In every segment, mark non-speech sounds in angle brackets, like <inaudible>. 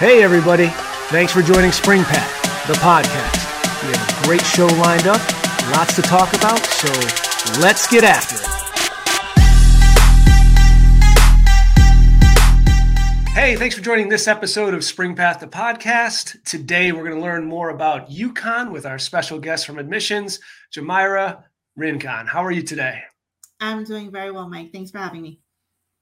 Hey, everybody. Thanks for joining SpringPath, the podcast. We have a great show lined up, lots to talk about, so let's get after it. Hey, thanks for joining this episode of SpringPath, the podcast. Today, we're going to learn more about UConn with our special guest from admissions, Jomaira Rincon. How are you today? I'm doing very well, Mike. Thanks for having me.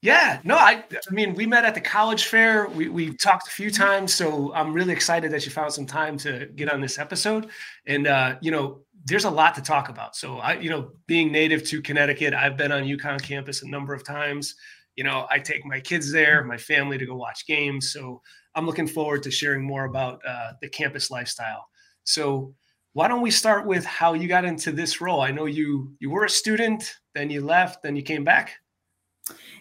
Yeah, no, I, I mean, we met at the college fair. We, we talked a few times, so I'm really excited that you found some time to get on this episode. And uh, you know, there's a lot to talk about. So I, you know, being native to Connecticut, I've been on UConn campus a number of times. You know, I take my kids there, my family to go watch games. So I'm looking forward to sharing more about uh, the campus lifestyle. So why don't we start with how you got into this role? I know you you were a student, then you left, then you came back.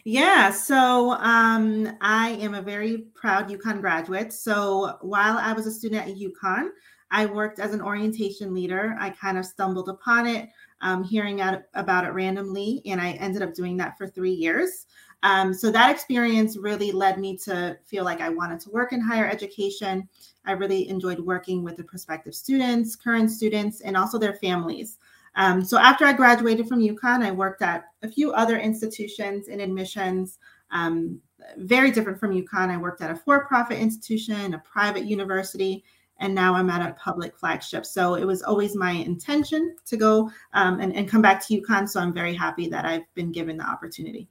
Yeah, so um, I am a very proud UConn graduate. So while I was a student at UConn, I worked as an orientation leader. I kind of stumbled upon it, um, hearing out about it randomly, and I ended up doing that for three years. Um, so that experience really led me to feel like I wanted to work in higher education. I really enjoyed working with the prospective students, current students, and also their families. Um, so after I graduated from UConn, I worked at a few other institutions in admissions, um, very different from UConn. I worked at a for-profit institution, a private university, and now I'm at a public flagship. So it was always my intention to go um, and, and come back to UConn. So I'm very happy that I've been given the opportunity.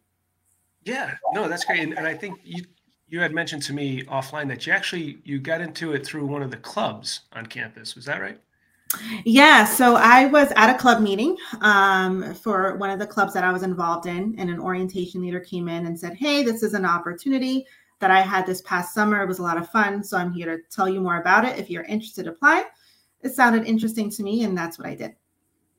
Yeah, no, that's great. And, and I think you you had mentioned to me offline that you actually you got into it through one of the clubs on campus. Was that right? Yeah, so I was at a club meeting um, for one of the clubs that I was involved in, and an orientation leader came in and said, Hey, this is an opportunity that I had this past summer. It was a lot of fun. So I'm here to tell you more about it. If you're interested, apply. It sounded interesting to me, and that's what I did.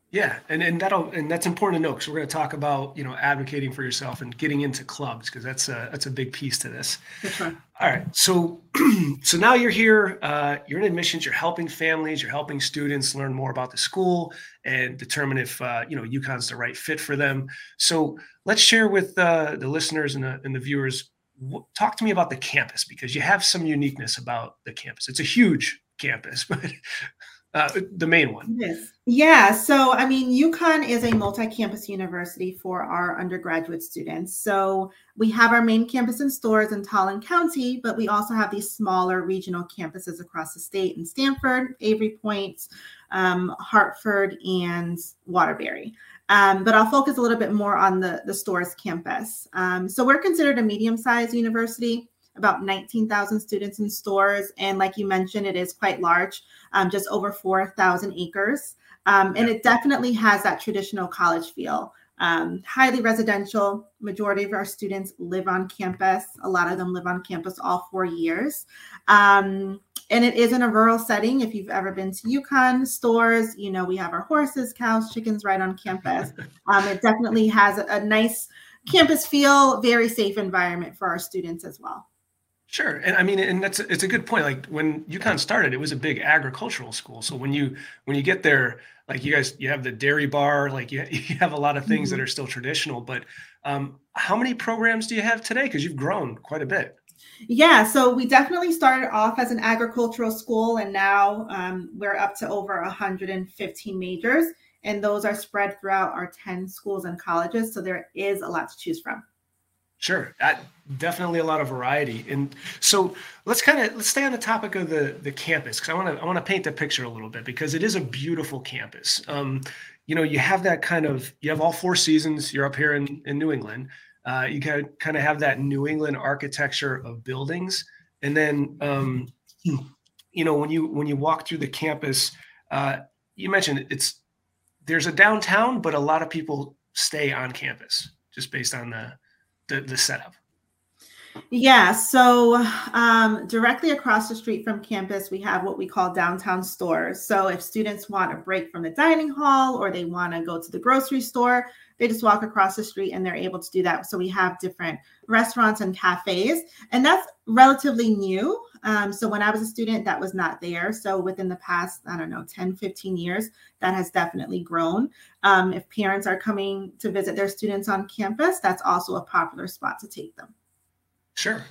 Yeah, and, and that'll and that's important to know because we're going to talk about you know advocating for yourself and getting into clubs because that's a that's a big piece to this. All right, so <clears throat> so now you're here, uh, you're in admissions, you're helping families, you're helping students learn more about the school and determine if uh, you know UConn's the right fit for them. So let's share with uh, the listeners and the, and the viewers. talk to me about the campus because you have some uniqueness about the campus. It's a huge campus, <laughs> but uh, the main one. Yes. Yeah. So, I mean, UConn is a multi campus university for our undergraduate students. So, we have our main campus in Storrs in Tolland County, but we also have these smaller regional campuses across the state in Stamford, Avery Point, um, Hartford, and Waterbury. Um, but I'll focus a little bit more on the, the Storrs campus. Um, so, we're considered a medium sized university about 19,000 students in Storrs. And like you mentioned, it is quite large, um, just over 4,000 acres. Um, and it definitely has that traditional college feel. Um, highly residential. Majority of our students live on campus. A lot of them live on campus all four years. Um, and it is in a rural setting. If you've ever been to UConn Storrs, you know we have our horses, cows, chickens right on campus. <laughs> Um, it definitely has a, a nice campus feel, very safe environment for our students as well. Sure, and I mean, and that's it's a good point. Like when UConn started, it was a big agricultural school. So when you when you get there, like you guys, you have the dairy bar, like you, <laughs> you have a lot of things mm-hmm. that are still traditional. But um, how many programs do you have today? Because you've grown quite a bit. Yeah, so we definitely started off as an agricultural school, and now um, we're up to over 115 majors, and those are spread throughout our 10 schools and colleges. So there is a lot to choose from. Sure, definitely a lot of variety. And so let's kind of let's stay on the topic of the the campus because I want to I want to paint the picture a little bit because it is a beautiful campus. Um, you know, you have that kind of you have all four seasons. You're up here in in New England. Uh, you kind kind of have that New England architecture of buildings, and then um, you know when you when you walk through the campus, uh, you mentioned it's there's a downtown, but a lot of people stay on campus just based on the the, the setup? Yeah, so um, directly across the street from campus, we have what we call downtown Storrs. So if students want a break from the dining hall or they want to go to the grocery store, they just walk across the street and they're able to do that. So we have different restaurants and cafes, and that's relatively new. Um, so when I was a student, that was not there. So within the past, I don't know, 10, 15 years, that has definitely grown. Um, if parents are coming to visit their students on campus, that's also a popular spot to take them. Sure.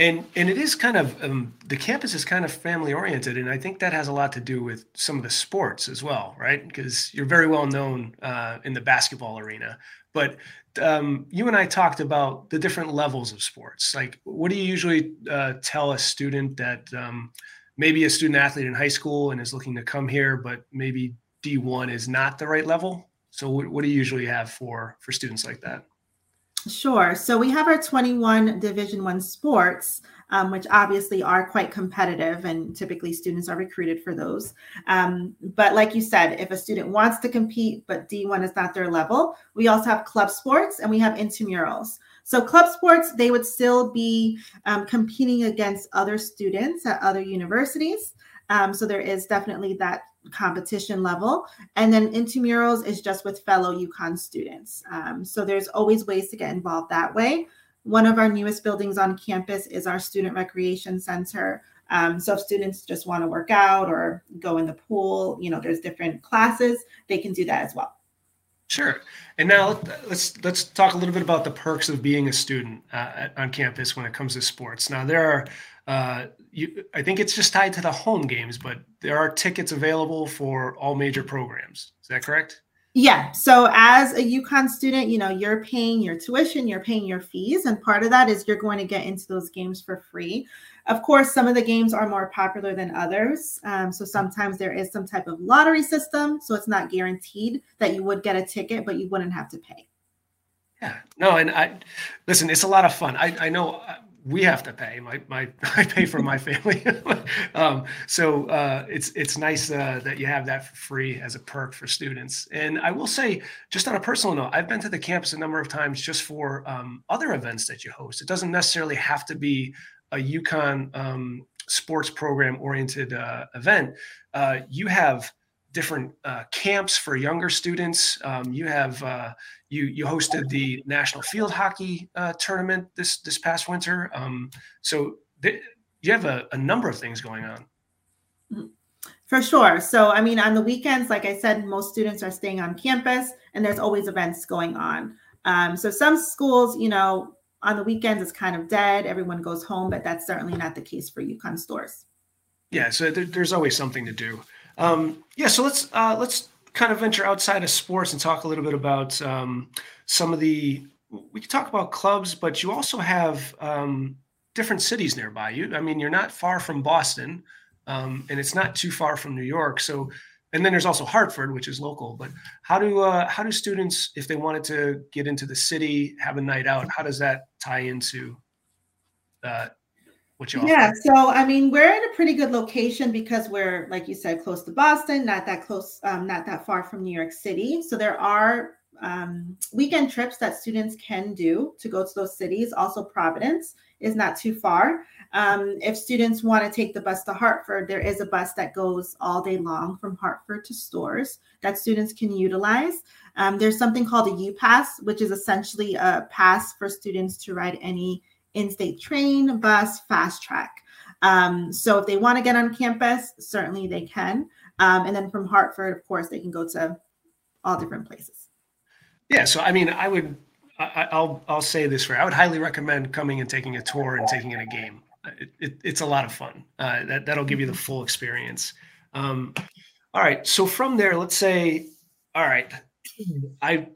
And and it is kind of um, the campus is kind of family oriented, and I think that has a lot to do with some of the sports as well, right? Because you're very well known uh, in the basketball arena, but um, you and I talked about the different levels of sports. Like, what do you usually uh, tell a student that um, maybe a student athlete in high school and is looking to come here, but maybe D1 is not the right level? So, what, what do you usually have for for students like that? Sure. So we have our 21 Division One sports, um, which obviously are quite competitive, and typically students are recruited for those. Um, but like you said, if a student wants to compete but D1 is not their level, we also have club sports and we have intramurals. So club sports, they would still be um, competing against other students at other universities. Um, so there is definitely that competition level. And then intramurals is just with fellow UConn students. Um, so there's always ways to get involved that way. One of our newest buildings on campus is our student recreation center. Um, so if students just want to work out or go in the pool, you know, there's different classes, they can do that as well. Sure. And now let's let's talk a little bit about the perks of being a student uh, on campus when it comes to sports. Now there are, uh, you, I think it's just tied to the home games, but there are tickets available for all major programs. Is that correct? Yeah. So as a UConn student, you know, you're paying your tuition, you're paying your fees, and part of that is you're going to get into those games for free. Of course, some of the games are more popular than others. Um, so sometimes there is some type of lottery system. So it's not guaranteed that you would get a ticket, but you wouldn't have to pay. Yeah. No, and I listen, it's a lot of fun. I, I know uh, we have to pay. My my <laughs> I pay for my family, <laughs> um, so uh, it's it's nice uh, that you have that for free as a perk for students. And I will say, just on a personal note, I've been to the campus a number of times just for um, other events that you host. It doesn't necessarily have to be a UConn um, sports program oriented uh, event. Uh, you have different uh, camps for younger students. Um, you have uh, you you hosted the national field hockey uh, tournament this this past winter. Um, so th- you have a, a, number of things going on. For sure. So I mean, on the weekends, like I said, most students are staying on campus, and there's always events going on. Um, so some schools, you know, on the weekends it's kind of dead. Everyone goes home, but that's certainly not the case for UConn Storrs. Yeah, so there, there's always something to do. Um, yeah, so let's uh, let's kind of venture outside of sports and talk a little bit about um, some of the. We could talk about clubs, but you also have um, different cities nearby. You, I mean, you're not far from Boston, um, and it's not too far from New York. So, and then there's also Hartford, which is local. But how do uh, how do students, if they wanted to get into the city, have a night out, how does that tie into uh, what you yeah so i mean we're in a pretty good location because we're like you said close to boston not that close um, not that far from new york city. So there are um, weekend trips that students can do to go to those cities. Also providence is not too far. Um, if students want to take the bus to hartford there is a bus that goes all day long from hartford to Storrs that students can utilize. Um, there's something called a u pass which is essentially a pass for students to ride any in-state train, bus, fast track. Um, so if they want to get on campus, certainly they can. Um, and then from Hartford, of course, they can go to all different places. Yeah. So I mean, I would, I, will I'll say this for I would highly recommend coming and taking a tour and taking in a game. It, it, it's a lot of fun. Uh, that that'll give you the full experience. Um, all right. So from there, let's say, all right, I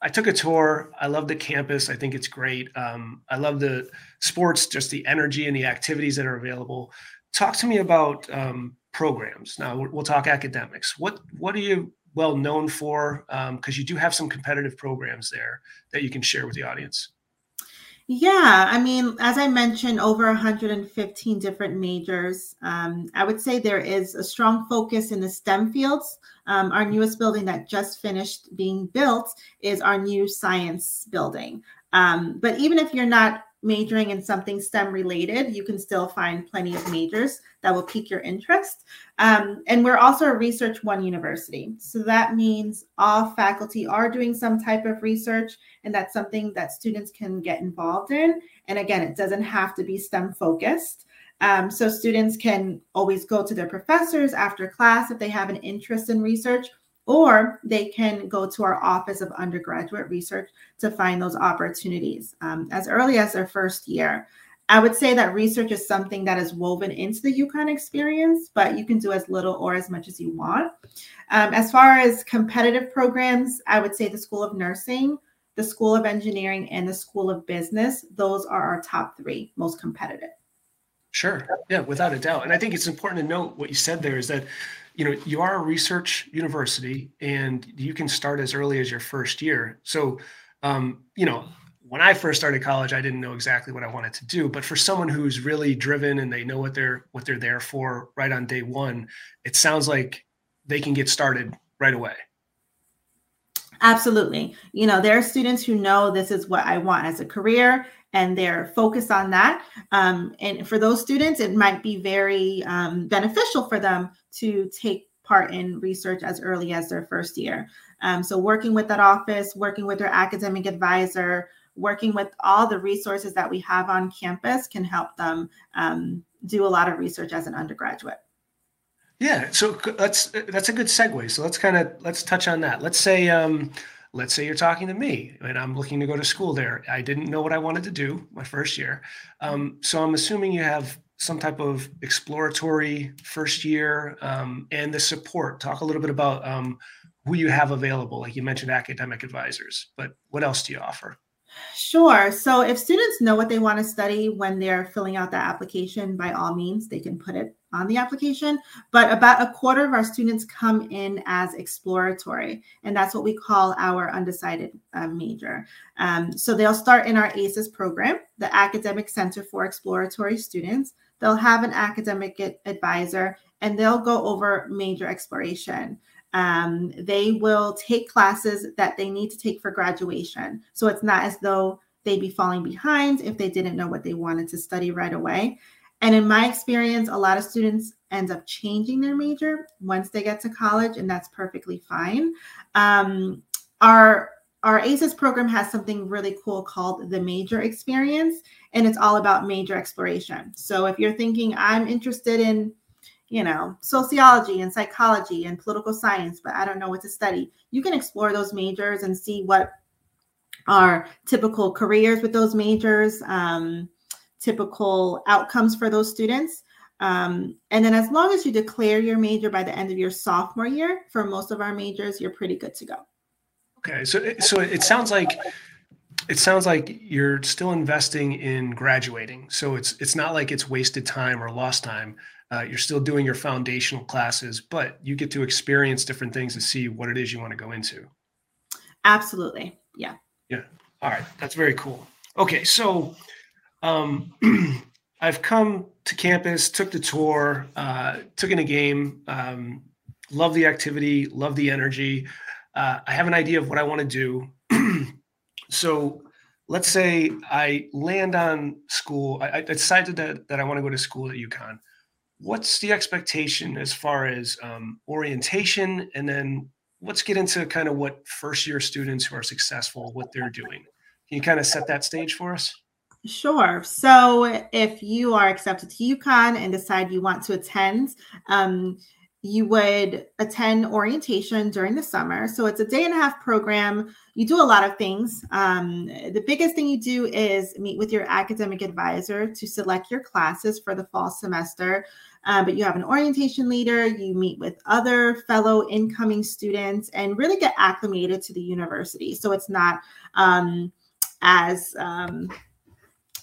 I took a tour. I love the campus. I think it's great. Um, I love the sports, just the energy and the activities that are available. Talk to me about um, programs. Now we'll, talk academics. What what are you well known for? Because um, you do have some competitive programs there that you can share with the audience. Yeah, I mean, as I mentioned, over 115 different majors. Um, I would say there is a strong focus in the STEM fields. Um, our newest building that just finished being built is our new science building. Um, but even if you're not majoring in something STEM related, you can still find plenty of majors that will pique your interest. Um, and we're also a Research One university. So that means all faculty are doing some type of research, and that's something that students can get involved in. And again, it doesn't have to be STEM focused. Um, so students can always go to their professors after class if they have an interest in research, or they can go to our Office of Undergraduate Research to find those opportunities um, as early as their first year. I would say that research is something that is woven into the UConn experience, but you can do as little or as much as you want. Um, as far as competitive programs, I would say the School of Nursing, the School of Engineering, and the School of Business. Those are our top three most competitive. Sure. Yeah, without a doubt. And I think it's important to note what you said there is that, you know, you are a research university and you can start as early as your first year. So, um, you know, when I first started college, I didn't know exactly what I wanted to do. But for someone who's really driven and they know what they're what they're there for right on day one, it sounds like they can get started right away. Absolutely. You know, there are students who know this is what I want as a career and they're focused on that. Um, and for those students, it might be very um, beneficial for them to take part in research as early as their first year. Um, so, working with that office, working with their academic advisor, working with all the resources that we have on campus can help them um, do a lot of research as an undergraduate. Yeah, so that's that's a good segue. So let's kind of let's touch on that. Let's say um, let's say you're talking to me and I'm looking to go to school there. I didn't know what I wanted to do my first year, um, so I'm assuming you have some type of exploratory first year um, and the support. Talk a little bit about um, who you have available. Like you mentioned, academic advisors, but what else do you offer? Sure. So if students know what they want to study when they're filling out the application, by all means, they can put it on the application. But about a quarter of our students come in as exploratory, and that's what we call our undecided uh, major. Um, so they'll start in our ACES program, the Academic Center for Exploratory Students. They'll have an academic advisor, and they'll go over major exploration. Um, they will take classes that they need to take for graduation. So it's not as though they'd be falling behind if they didn't know what they wanted to study right away. And in my experience, a lot of students end up changing their major once they get to college, and that's perfectly fine. Um, our our ACES program has something really cool called the major experience, and it's all about major exploration. So if you're thinking, I'm interested in you know, sociology and psychology and political science, but I don't know what to study. You can explore those majors and see what are typical careers with those majors, um, typical outcomes for those students. Um, and then as long as you declare your major by the end of your sophomore year, for most of our majors, you're pretty good to go. Okay, so so it sounds like it sounds like you're still investing in graduating. So it's it's not like it's wasted time or lost time. Uh, you're still doing your foundational classes, but you get to experience different things to see what it is you want to go into. Absolutely. Yeah. Yeah. All right. That's very cool. Okay. So um, <clears throat> I've come to campus, took the tour, uh, took in a game, um, love the activity, love the energy. Uh, I have an idea of what I want to do. <clears throat> so let's say I land on school. I, I decided that, that I want to go to school at UConn what's the expectation as far as um, orientation? And then let's get into kind of what first year students who are successful what they're doing. Can you kind of set that stage for us? Sure. So if you are accepted to UConn and decide you want to attend, um, you would attend orientation during the summer. So it's a day and a half program. You do a lot of things. Um, the biggest thing you do is meet with your academic advisor to select your classes for the fall semester. Um, but you have an orientation leader, you meet with other fellow incoming students and really get acclimated to the university. So it's not um, as um,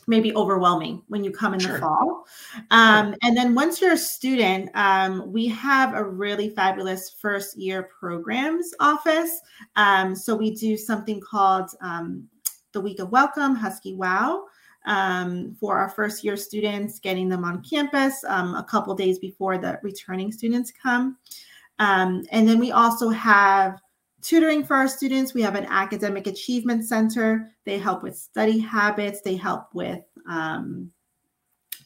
maybe overwhelming when you come in sure. the fall. Um, sure. And then once you're a student, um, we have a really fabulous first year programs office. Um, so we do something called um, the Week of Welcome, Husky Wow um, for our first year students, getting them on campus um, a couple days before the returning students come. Um, and then we also have tutoring for our students. We have an academic achievement center. They help with study habits, they help with um,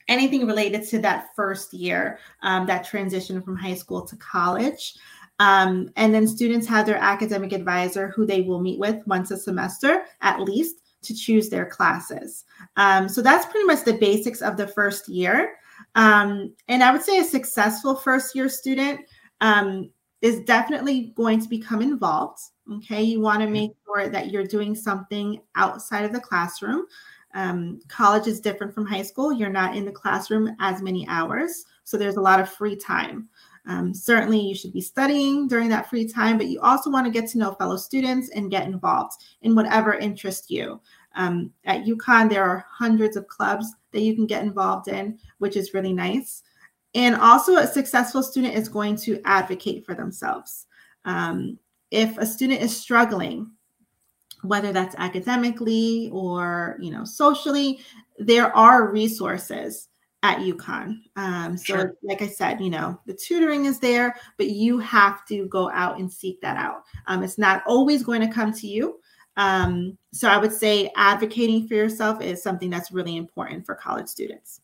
anything related to that first year, um, that transition from high school to college. Um, and then students have their academic advisor who they will meet with once a semester at least to choose their classes. Um, so that's pretty much the basics of the first year. Um, and I would say a successful first year student um, is definitely going to become involved. Okay, you want to mm-hmm. make sure that you're doing something outside of the classroom. Um, college is different from high school. You're not in the classroom as many hours, so there's a lot of free time. Um, certainly, you should be studying during that free time, but you also want to get to know fellow students and get involved in whatever interests you. Um, at UConn, there are hundreds of clubs that you can get involved in, which is really nice. And also, a successful student is going to advocate for themselves. Um, if a student is struggling, whether that's academically or you know socially, there are resources at UConn. Um, so, sure. like I said, you know, the tutoring is there, but you have to go out and seek that out. Um, it's not always going to come to you. Um, so, I would say advocating for yourself is something that's really important for college students.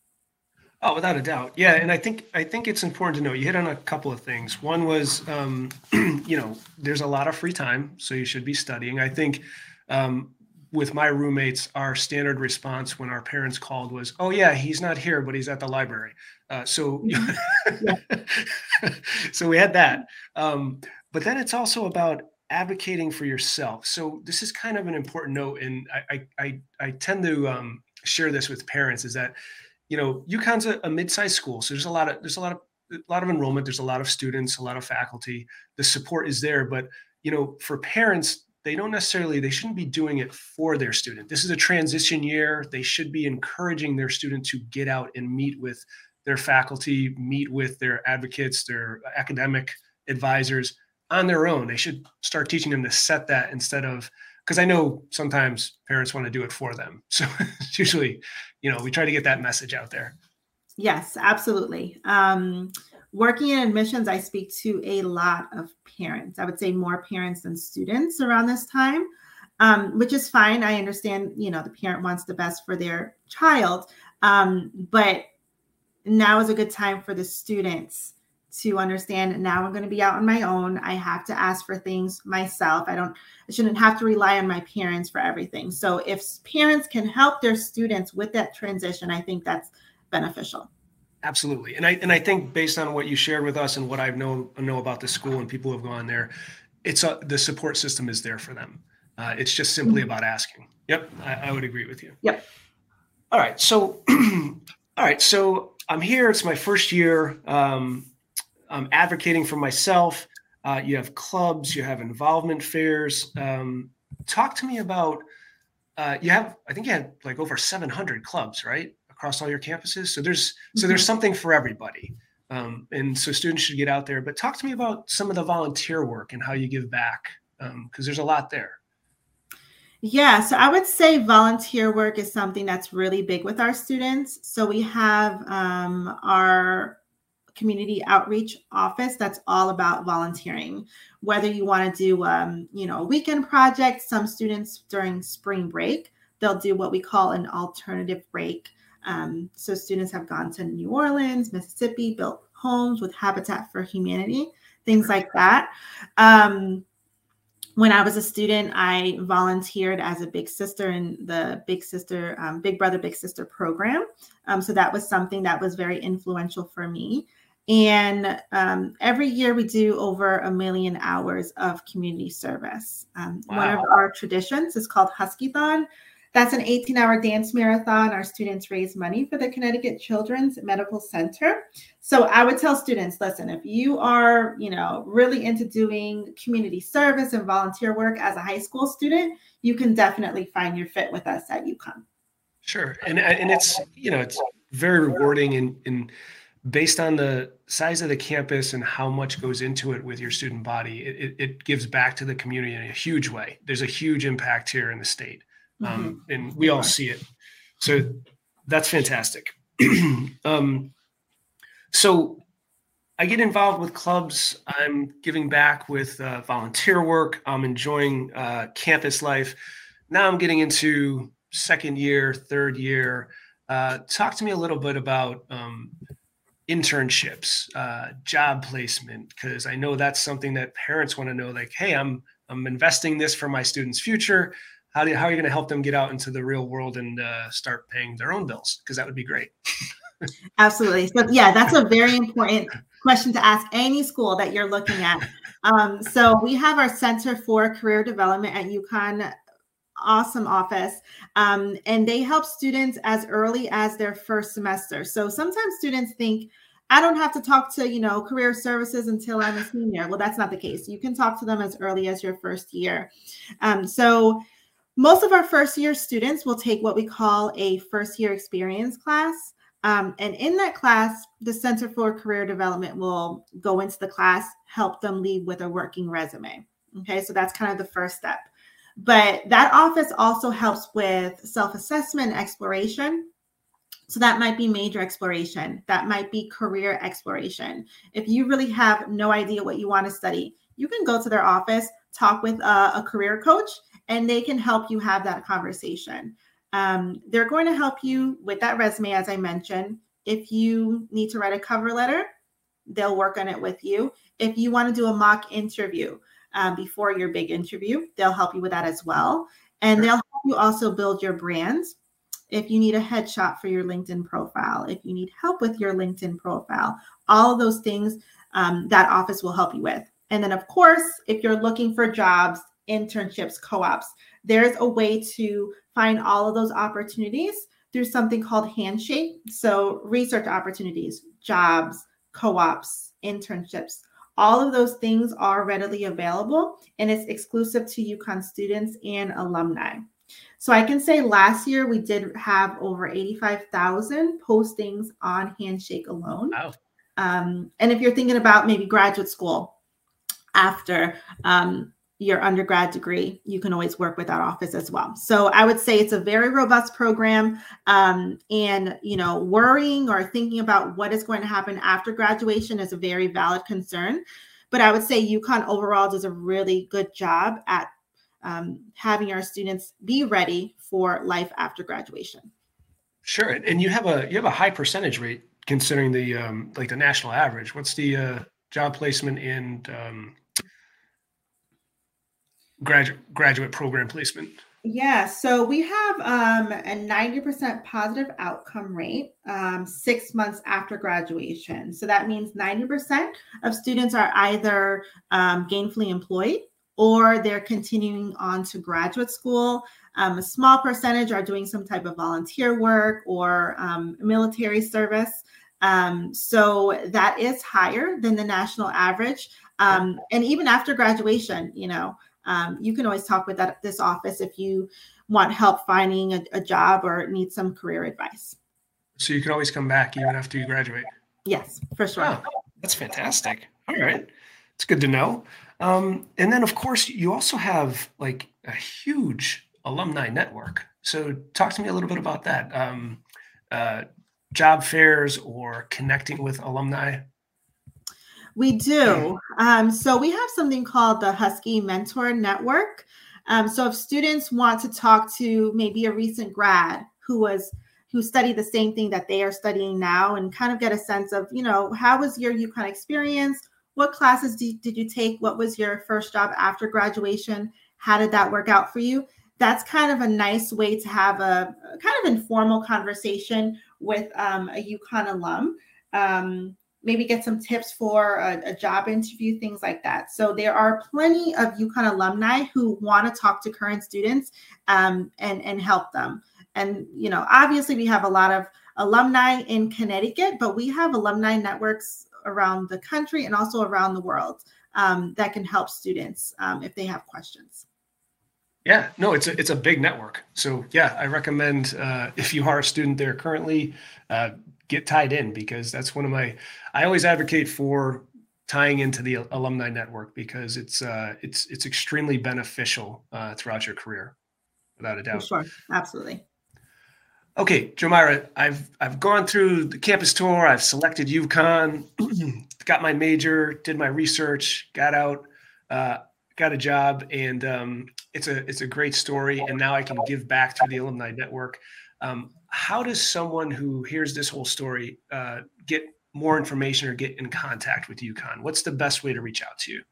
Oh, without a doubt, yeah, and I think I think it's important to know. You hit on a couple of things. One was, um, <clears throat> you know, there's a lot of free time, so you should be studying. I think um, with my roommates, our standard response when our parents called was, "Oh yeah, he's not here, but he's at the library." Uh, so, <laughs> so we had that. Um, but then it's also about advocating for yourself. So this is kind of an important note, and I I I, tend to um, share this with parents is that you know UConn's a, a mid-sized school, so there's a lot of there's a lot of a lot of enrollment, there's a lot of students, a lot of faculty. The support is there, but you know for parents they don't necessarily they shouldn't be doing it for their student this is a transition year they should be encouraging their student to get out and meet with their faculty meet with their advocates their academic advisors on their own they should start teaching them to set that instead of because i know sometimes parents want to do it for them <laughs> so it's usually you know we try to get that message out there yes absolutely um, working in admissions, I speak to a lot of parents. I would say more parents than students around this time, um, which is fine. I understand, you know, the parent wants the best for their child, um, but now is a good time for the students to understand now I'm going to be out on my own. I have to ask for things myself. I don't I shouldn't have to rely on my parents for everything. So if parents can help their students with that transition, I think that's beneficial. Absolutely, and I and I think based on what you shared with us and what I know know about the school and people who have gone there, it's a, the support system is there for them. Uh, it's just simply mm-hmm. about asking. Yep, I, I, would agree with you. Yep. All right, so <clears throat> all right, so I'm here. It's my first year. Um, I'm advocating for myself. Uh, you have clubs, you have involvement fairs. Um, talk to me about. Uh, you have, I think you had like over 700 clubs, right? across all your campuses. So there's mm-hmm. so there's mm-hmm. something for everybody. Um, and so students should get out there. But talk to me about some of the volunteer work and how you give back, because um, there's a lot there. Yeah, so I would say volunteer work is something that's really big with our students. So we have um, our community outreach office that's all about volunteering. Whether you want to do, um, you know, a weekend project, some students during spring break they'll do what we call an alternative break. Um, so students have gone to New Orleans, Mississippi, built homes with Habitat for Humanity, things like that. Um, when I was a student, I volunteered as a big sister in the Big Sister, um, Big Brother, Big Sister program. Um, so that was something that was very influential for me. And um, every year we do over a million hours of community service. Um, wow. One of our traditions is called Huskython. That's an 18 hour dance marathon. Our students raise money for the Connecticut Children's Medical Center. So I would tell students listen, if you are, you know, really into doing community service and volunteer work as a high school student, you can definitely find your fit with us at UConn. Sure. And, and it's, you know, it's very rewarding and, and based on the size of the campus and how much goes into it with your student body, it, it, gives back to the community in a huge way. There's a huge impact here in the state um, mm-hmm. and we all see it. So that's fantastic. <clears throat> um, so I get involved with clubs. I'm giving back with uh, volunteer work. I'm enjoying uh, campus life. Now I'm getting into second year, third year. Uh, talk to me a little bit about um, internships, uh, job placement, because I know that's something that parents want to know. Like, hey, I'm I'm investing this for my students' future how, do, how are you going to help them get out into the real world and uh, start paying their own bills? Because that would be great. <laughs> Absolutely. So, yeah, that's a very important question to ask any school that you're looking at. Um, so, we have our Center for Career Development at UConn awesome office. Um, and they help students as early as their first semester. So sometimes students think, I don't have to talk to, you know, career services until I'm a senior. Well, that's not the case. You can talk to them as early as your first year. Um, so most of our first year students will take what we call a first year experience class. Um, and in that class, the Center for Career Development will go into the class, help them leave with a working resume. Okay, so that's kind of the first step. But that office also helps with self assessment exploration. So that might be major exploration, that might be career exploration. If you really have no idea what you want to study, you can go to their office, talk with a, a career coach, and they can help you have that conversation. Um, they're going to help you with that resume, as I mentioned. If you need to write a cover letter, they'll work on it with you. If you want to do a mock interview um, before your big interview, they'll help you with that as well. And they'll help you also build your brand. If you need a headshot for your LinkedIn profile, if you need help with your LinkedIn profile, all of those things um, that office will help you with. And then, of course, if you're looking for jobs, internships, co ops, there's a way to find all of those opportunities through something called Handshake. So, research opportunities, jobs, co ops, internships, all of those things are readily available and it's exclusive to UConn students and alumni. So, I can say last year we did have over 85,000 postings on Handshake alone. Wow. Um, and if you're thinking about maybe graduate school after, um, your undergrad degree, you can always work with that office as well. So I would say it's a very robust program. Um, and you know, worrying or thinking about what is going to happen after graduation is a very valid concern. But I would say UConn overall does a really good job at um, having our students be ready for life after graduation. Sure, and you have a you have a high percentage rate considering the um, like the national average. What's the uh, job placement in um, graduate graduate program placement? Yeah, so we have um, a 90% positive outcome rate um, six months after graduation. So that means 90% of students are either um, gainfully employed or they're continuing on to graduate school. Um, a small percentage are doing some type of volunteer work or um, military service. Um, so that is higher than the national average. and even after graduation, you know, um, you can always talk with that this office if you want help finding a, a job or need some career advice. So you can always come back even after you graduate. Yes, for sure. Oh, that's fantastic. All right, it's good to know. Um, and then, of course, you also have like a huge alumni network. So talk to me a little bit about that. Um, uh, job fairs or connecting with alumni. We do. Um, so we have something called the Husky Mentor Network. Um, so if students want to talk to maybe a recent grad who was who studied the same thing that they are studying now and kind of get a sense of, you know, how was your UConn experience? What classes did, did you take? What was your first job after graduation? How did that work out for you? That's kind of a nice way to have a, kind of informal conversation with um, a UConn alum. Um, maybe get some tips for a, a, job interview, things like that. So there are plenty of UConn alumni who want to talk to current students um, and and help them. And you know, obviously, we have a lot of alumni in Connecticut, but we have alumni networks around the country and also around the world um, that can help students um, if they have questions. Yeah, no, it's a it's a big network. So yeah, I recommend uh, if you are a student there currently, uh, get tied in because that's one of my I always advocate for tying into the alumni network because it's uh, it's it's extremely beneficial uh, throughout your career, without a doubt. For sure, absolutely. Okay, Jomaira, I've I've gone through the campus tour. I've selected UConn, <clears throat> got my major, did my research, got out, uh, got a job, and um, it's a it's a great story. And now I can give back to the alumni network. Um, how does someone who hears this whole story uh, get more information or get in contact with UConn? What's the best way to reach out to you?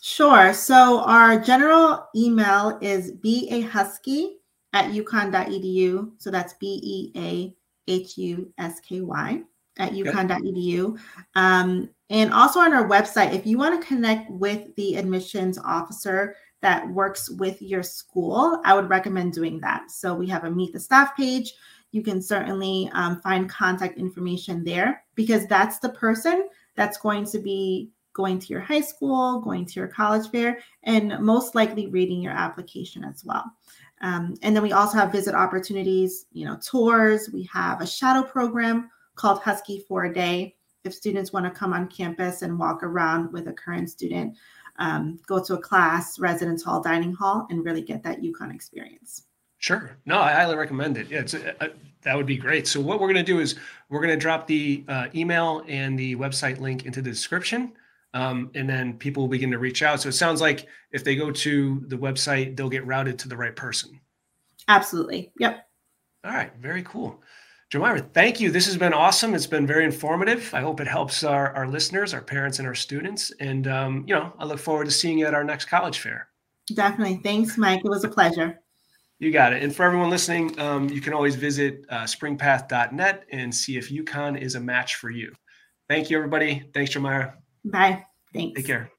Sure. So our general email is beahusky at uconn.edu. So that's B E A H U S K Y at uconn.edu. Um, and also on our website, if you want to connect with the admissions officer, that works with your school, I would recommend doing that. So we have a meet the staff page. You can certainly um, find contact information there because that's the person that's going to be going to your high school, going to your college fair, and most likely reading your application as well. Um, and then we also have visit opportunities, you know, tours. We have a shadow program called Husky for a Day. If students want to come on campus and walk around with a current student, um, go to a class, residence hall, dining hall, and really get that UConn experience. Sure. No, I highly recommend it. Yeah, it's a, a, that would be great. So what we're going to do is we're going to drop the uh, email and the website link into the description. Um, and then people will begin to reach out. So it sounds like if they go to the website, they'll get routed to the right person. Absolutely. Yep. All right. Very cool. Jomaira, thank you. This has been awesome. It's been very informative. I hope it helps our, our listeners, our parents, and our students. And, um, you know, I look forward to seeing you at our next college fair. Definitely. Thanks, Mike. It was a pleasure. You got it. And for everyone listening, um, you can always visit uh, springpath.net and see if UConn is a match for you. Thank you, everybody. Thanks, Jomaira. Bye. Thanks. Take care.